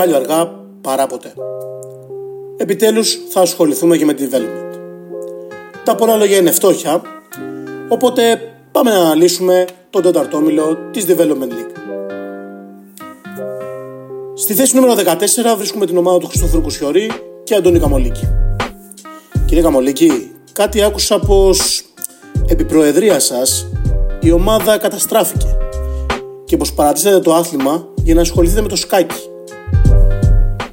Κάλιο αργά παρά ποτέ. Επιτέλους θα ασχοληθούμε και με τη development. Τα πολλά λόγια είναι φτώχεια, οπότε πάμε να αναλύσουμε τον τέταρτο όμιλο της Development League. Στη θέση νούμερο 14 βρίσκουμε την ομάδα του Χριστόφορου Κουσιορή και Αντώνη Καμολίκη. Κύριε Καμολίκη, κάτι άκουσα πως επί προεδρία σας η ομάδα καταστράφηκε και πως παρατήσατε το άθλημα για να ασχοληθείτε με το σκάκι.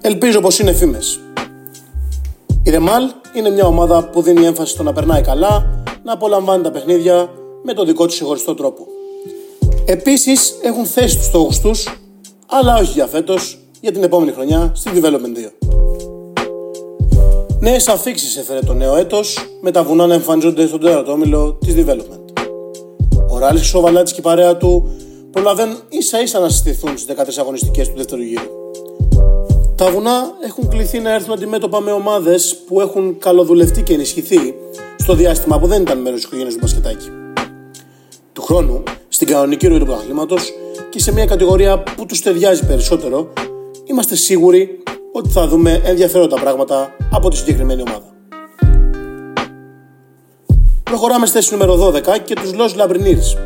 Ελπίζω πως είναι φήμες. Η Ρεμάλ είναι μια ομάδα που δίνει έμφαση στο να περνάει καλά, να απολαμβάνει τα παιχνίδια με τον δικό του ξεχωριστό τρόπο. Επίσης έχουν θέσει τους στόχους τους, αλλά όχι για φέτος, για την επόμενη χρονιά στη Development 2. Νέες αφήξεις έφερε το νέο έτος, με τα βουνά να εμφανίζονται στον τέταρτο όμιλο της Development. Ο Ράλης Σοβαλάτης και η παρέα του προλαβαίνουν ίσα ίσα να συστηθούν στις 14 αγωνιστικές του δεύτερου γύρου. Τα βουνά έχουν κληθεί να έρθουν αντιμέτωπα με ομάδες που έχουν καλοδουλευτεί και ενισχυθεί στο διάστημα που δεν ήταν μέρος της οικογένειας του μπασκετάκι. Του χρόνου, στην κανονική ροή του πρωταθλήματος και σε μια κατηγορία που τους ταιριάζει περισσότερο, είμαστε σίγουροι ότι θα δούμε ενδιαφέροντα πράγματα από τη συγκεκριμένη ομάδα. Προχωράμε στη θέση νούμερο 12 και τους Los Labriniers.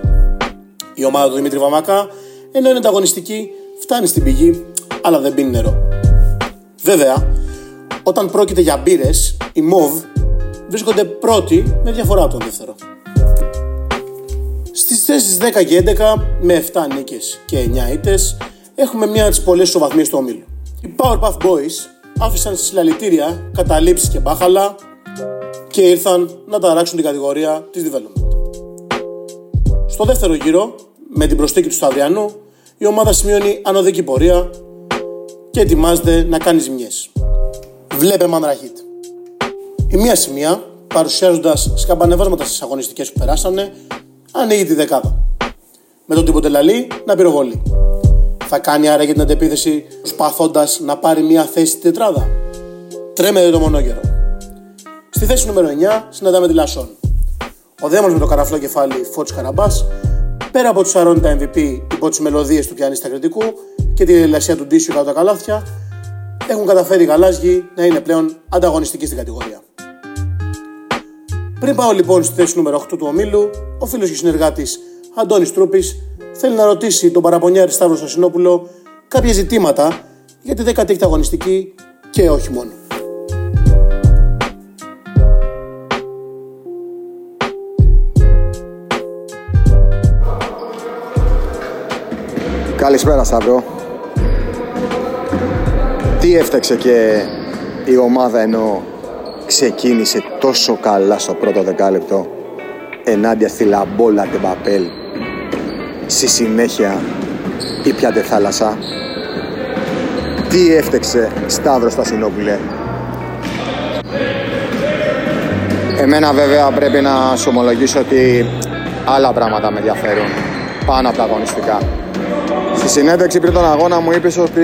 Η ομάδα του Δημήτρη Βαμακά, ενώ είναι ανταγωνιστική, φτάνει στην πηγή, αλλά δεν πίνει νερό. Βέβαια, όταν πρόκειται για μπύρες, οι MOV βρίσκονται πρώτοι με διαφορά από τον δεύτερο. Στις θέσεις 10 και 11 με 7 νίκες και 9 ήττες έχουμε μια από τις πολλές ισοβαθμίες του ομίλου. Οι Powerpuff Boys άφησαν συλλαλητήρια, καταλήψεις και μπάχαλα και ήρθαν να ταράξουν την κατηγορία της Development. Στο δεύτερο γύρο, με την προστίκη του Σταυριανού, η ομάδα σημειώνει ανωδική πορεία και ετοιμάζεται να κάνει ζημιές. Βλέπε Μανραχίτ. Η μία σημεία, παρουσιάζοντας σκαμπανεβάσματα στις αγωνιστικές που περάσανε, ανοίγει τη δεκάδα. Με τον τίποτε λαλή να πυροβολεί. Θα κάνει άρα για την αντεπίθεση προσπαθώντα να πάρει μια θέση στη τετράδα. Τρέμεται το μονόγερο. Στη θέση νούμερο 9 συναντάμε τη Λασόν. Ο δέμος με το καραφλό κεφάλι Φώτης Καραμπάς, πέρα από τους αρώνει MVP υπό τις μελωδίες του πιανίστα κριτικού, και τη λασία του Ντίσιου κάτω τα καλάθια, έχουν καταφέρει οι γαλάζιοι να είναι πλέον ανταγωνιστικοί στην κατηγορία. Πριν πάω λοιπόν στη θέση νούμερο 8 του ομίλου, ο φίλος και συνεργάτης Αντώνης Τρούπης θέλει να ρωτήσει τον παραπονιάρη Σταύρο Σασινόπουλο κάποια ζητήματα για τη 16η αγωνιστική και όχι μόνο. Καλησπέρα Σταύρο. Τι έφταξε και η ομάδα ενώ ξεκίνησε τόσο καλά στο πρώτο δεκάλεπτο ενάντια στη Λαμπόλα Τεμπαπέλ στη συνέχεια ήπιατε θάλασσα. Τι έφταξε Σταύρο Στασινόπουλε. Εμένα βέβαια πρέπει να σου ομολογήσω ότι άλλα πράγματα με ενδιαφέρουν πάνω από τα αγωνιστικά. Στη συνέντευξη πριν τον αγώνα μου είπες ότι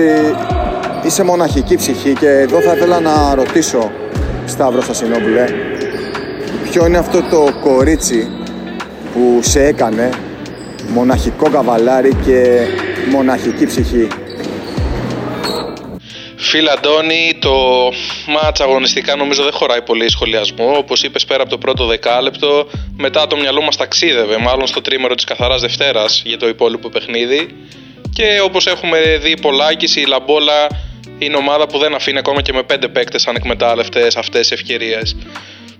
είσαι μοναχική ψυχή και εδώ θα ήθελα να ρωτήσω Σταύρο Σασινόπουλε ποιο είναι αυτό το κορίτσι που σε έκανε μοναχικό καβαλάρι και μοναχική ψυχή; Φίλε Αντώνη, το μάτς αγωνιστικά νομίζω δεν χωράει πολύ σχολιασμό. Όπως είπες πέρα από το πρώτο δεκάλεπτο, μετά το μυαλό μας ταξίδευε, μάλλον στο τρίμερο της καθαράς Δευτέρας για το υπόλοιπο παιχνίδι. Και όπως έχουμε δει πολλάκις, η Λαμπόλα είναι ομάδα που δεν αφήνει ακόμα και με πέντε παίκτες ανεκμετάλλευτες αυτές τις ευκαιρίες.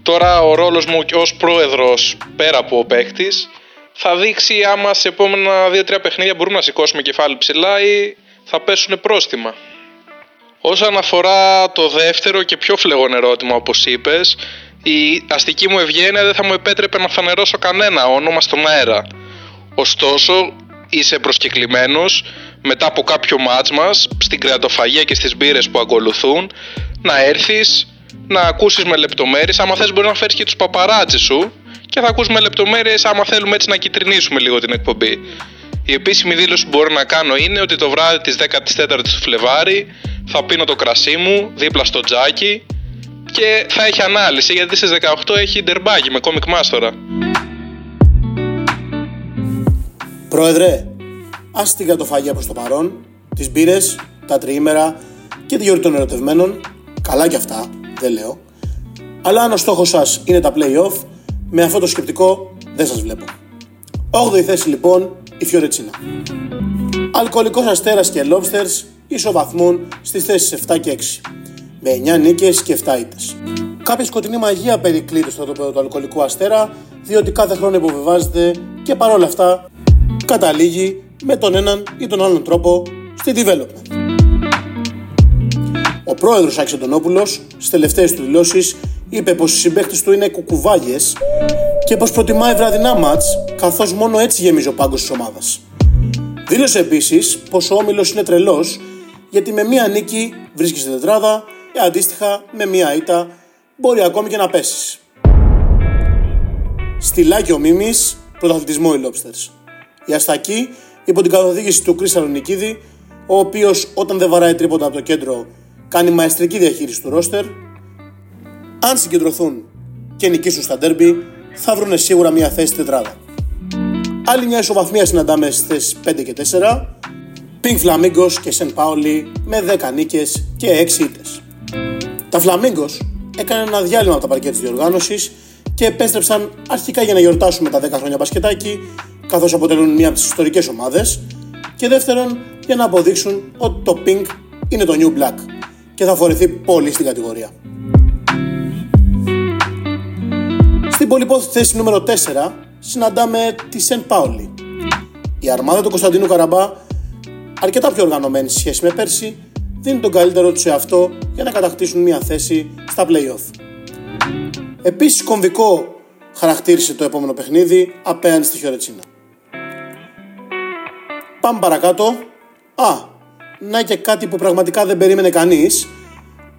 Τώρα ο ρόλος μου ως πρόεδρος πέρα από ο παίκτης θα δείξει άμα σε επόμενα 2-3 παιχνίδια μπορούμε να σηκώσουμε κεφάλι ψηλά ή θα πέσουν πρόστιμα. Όσον αφορά το δεύτερο και πιο φλεγόν ερώτημα όπως είπες, η αστική μου ευγένεια δεν θα μου επέτρεπε να φανερώσω κανένα όνομα στον αέρα. Ωστόσο, είσαι προσκεκλημένος μετά από κάποιο μάτς μας, στην κρεατοφαγία και στις μπύρες που ακολουθούν, να έρθεις, να ακούσεις με λεπτομέρειες, άμα θες μπορεί να φέρεις και τους παπαράτσι σου και θα ακούσεις με λεπτομέρειες άμα θέλουμε έτσι να κυτρινίσουμε λίγο την εκπομπή. Η επίσημη δήλωση που μπορώ να κάνω είναι ότι το βράδυ της 14ης του Φλεβάρι θα πίνω το κρασί μου δίπλα στο τζάκι και θα έχει ανάλυση γιατί στις 18 έχει ντερμπάκι με κόμικ μάστορα. Πρόεδρε, άστιγα το φαγιά προς το παρόν, τις μπύρες, τα τριήμερα και τη γιορτή των ερωτευμένων, καλά κι αυτά, δεν λέω. Αλλά αν ο στόχος σας είναι τα play-off, με αυτό το σκεπτικό δεν σας βλέπω. 8η θέση λοιπόν η Φιωρετσίνα. Αλκοολικός Αστέρας και Lobsters ισοβαθμούν στις θέσεις 7 και 6 με 9 νίκες και 7 ήττες. Κάποια σκοτεινή μαγεία περικλείται στο τοπέδο του Αλκοολικού Αστέρα διότι κάθε χρόνο υποβεβάζεται και παρόλα αυτά καταλήγει με τον έναν ή τον άλλον τρόπο στη development. Ο πρόεδρος Άκης Αντωνόπουλος στις τελευταίες του δηλώσεις είπε πως οι συμπαίχτες του είναι κουκουβάγες και πως προτιμάει βραδινά μάτς καθώς μόνο έτσι γεμίζει ο πάγκος της ομάδας. Δήλωσε επίσης πως ο Όμιλος είναι τρελός γιατί με μία νίκη βρίσκεις στην τετράδα και αντίστοιχα με μία ήττα μπορεί ακόμη και να πέσεις. Στυλάκι ο Μίμης, πρωταθλητισμό οι Lobsters. Η Αστακή υπό την καθοδήγηση του Κρίστα Νικίδη, ο οποίος όταν δεν βαράει τρίποτα από το κέντρο κάνει μαεστρική διαχείριση του ρόστερ. Αν συγκεντρωθούν και νικήσουν στα ντέρμπι, θα βρουν σίγουρα μια θέση στη τετράδα. Άλλη μια ισοβαθμία συναντάμε στις θέσει 5 και 4. Pink Flamingos και Σεν Πάολι με 10 νίκες και 6 ήττες. Τα Flamingos έκαναν ένα διάλειμμα από τα παρκέ της διοργάνωσης και επέστρεψαν αρχικά για να γιορτάσουν με τα 10 χρόνια μπασκετάκι, καθώς αποτελούν μία από τις ιστορικές ομάδες, και δεύτερον για να αποδείξουν ότι το Pink είναι το New Black και θα φορεθεί πολύ στην κατηγορία. Στην πολυπόθητη θέση νούμερο 4 συναντάμε τη Σεν Πάολη. Η αρμάδα του Κωνσταντίνου Καραμπά, αρκετά πιο οργανωμένη σε σχέση με πέρσι, δίνει τον καλύτερο του σε αυτό για να κατακτήσουν μια θέση στα play-off. Επίσης κομβικό χαρακτήρισε το επόμενο παιχνίδι απέναντι στη Χιορετσίνα. Πάμε παρακάτω. Α, να και κάτι που πραγματικά δεν περίμενε κανείς.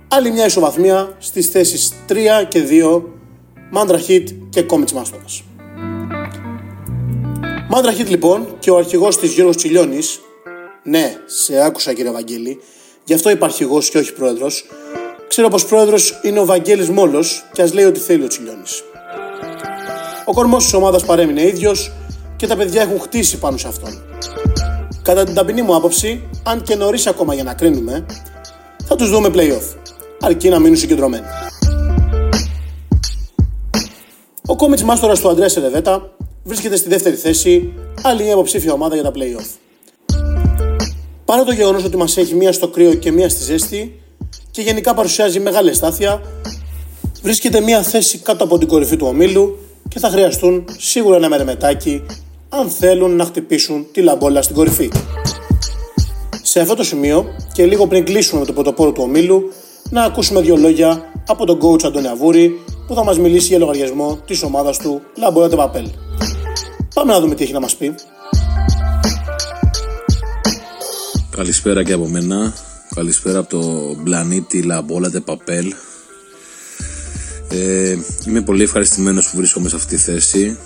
Άλλη μια ισοβαθμία στις θέσεις 3 και 2 Μάντρα Χιτ και Κόμιτς Μάστορας. Μάντρα Χιτ λοιπόν και ο αρχηγός της Γιώργος Τσιλιώνης ναι, σε άκουσα κύριε Βαγγέλη, γι' αυτό είπα αρχηγός και όχι πρόεδρος ξέρω πως πρόεδρος είναι ο Βαγγέλης Μόλος και ας λέει ότι θέλει ο Τσιλιώνης. Ο κορμός της ομάδας παρέμεινε ίδιος και τα παιδιά έχουν χτίσει πάνω σε αυτόν. Κατά την ταπεινή μου άποψη, αν και νωρίς ακόμα για να κρίνουμε, θα τους δούμε playoff, αρκεί να μείνουν συγκεντρωμένοι. Ο κόμιτς μάστορας του Αντρέας Σερεβέτα βρίσκεται στη δεύτερη θέση, άλλη μια υποψήφια ομάδα για τα playoff. Παρά το γεγονός ότι μας έχει μία στο κρύο και μία στη ζέστη και γενικά παρουσιάζει μεγάλη στάθεια, βρίσκεται μία θέση κάτω από την κορυφή του ομίλου και θα χρειαστούν σίγουρα ένα μερεμετάκι αν θέλουν να χτυπήσουν τη λαμπόλα στην κορυφή. Σε αυτό το σημείο και λίγο πριν κλείσουμε με το πρωτοπόρο του ομίλου, να ακούσουμε δύο λόγια από τον coach Αντώνη Αβούρη που θα μας μιλήσει για λογαριασμό της ομάδας του Λαμπόλα Τεπαπέλ. Πάμε να δούμε τι έχει να μας πει. Καλησπέρα και από μένα. Καλησπέρα από το πλανήτη Λαμπόλα Τεπαπέλ. Ε, είμαι πολύ ευχαριστημένος που βρίσκομαι σε αυτή τη θέση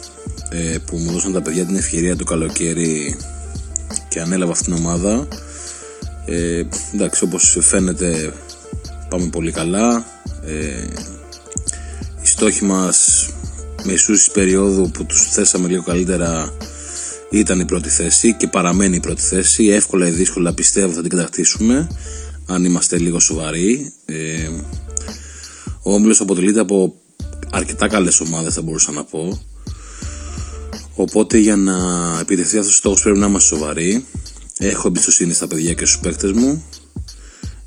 ε, που μου δώσαν τα παιδιά την ευκαιρία το καλοκαίρι και ανέλαβα αυτήν την ομάδα. Ε, εντάξει όπως φαίνεται πάμε πολύ καλά. Ε, οι στόχοι μας μεσούς περίοδου που τους θέσαμε λίγο καλύτερα ήταν η πρώτη θέση και παραμένει η πρώτη θέση. Εύκολα ή δύσκολα πιστεύω θα την κατακτήσουμε αν είμαστε λίγο σοβαροί. Ε, ο Όμιλος αποτελείται από αρκετά καλές ομάδες θα μπορούσα να πω οπότε για να επιτευχθεί αυτός ο στόχος πρέπει να είμαστε σοβαροί. Έχω εμπιστοσύνη στα παιδιά και στους παίκτες μου.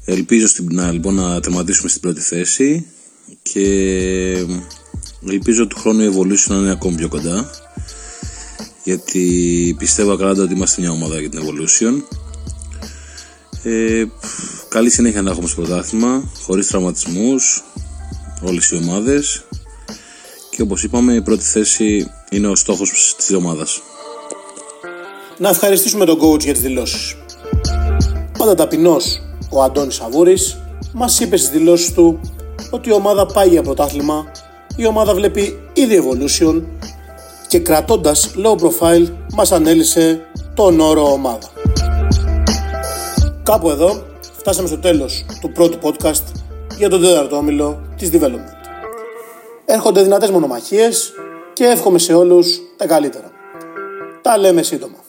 Ελπίζω στην, να, λοιπόν, να τερματίσουμε στην πρώτη θέση και ελπίζω του χρόνου η Evolution να είναι ακόμη πιο κοντά. Γιατί πιστεύω καλά ότι είμαστε μια ομάδα για την Evolution. Ε, καλή συνέχεια να έχουμε στο πρωτάθλημα χωρίς τραυματισμούς όλες οι ομάδες και όπως είπαμε η πρώτη θέση είναι ο στόχος της ομάδας. Να ευχαριστήσουμε τον coach για τις δηλώσεις. Πάντα ταπεινός ο Αντώνης Σαβούρης μας είπε στις δηλώσεις του ότι η ομάδα πάει για πρωτάθλημα, η ομάδα βλέπει ήδη evolution και κρατώντας low profile μας ανέλησε τον όρο ομάδα. Κάπου εδώ φτάσαμε στο τέλος του πρώτου podcast για τον τέταρτο όμιλο της development. Έρχονται δυνατές μονομαχίες και εύχομαι σε όλους τα καλύτερα. Τα λέμε σύντομα.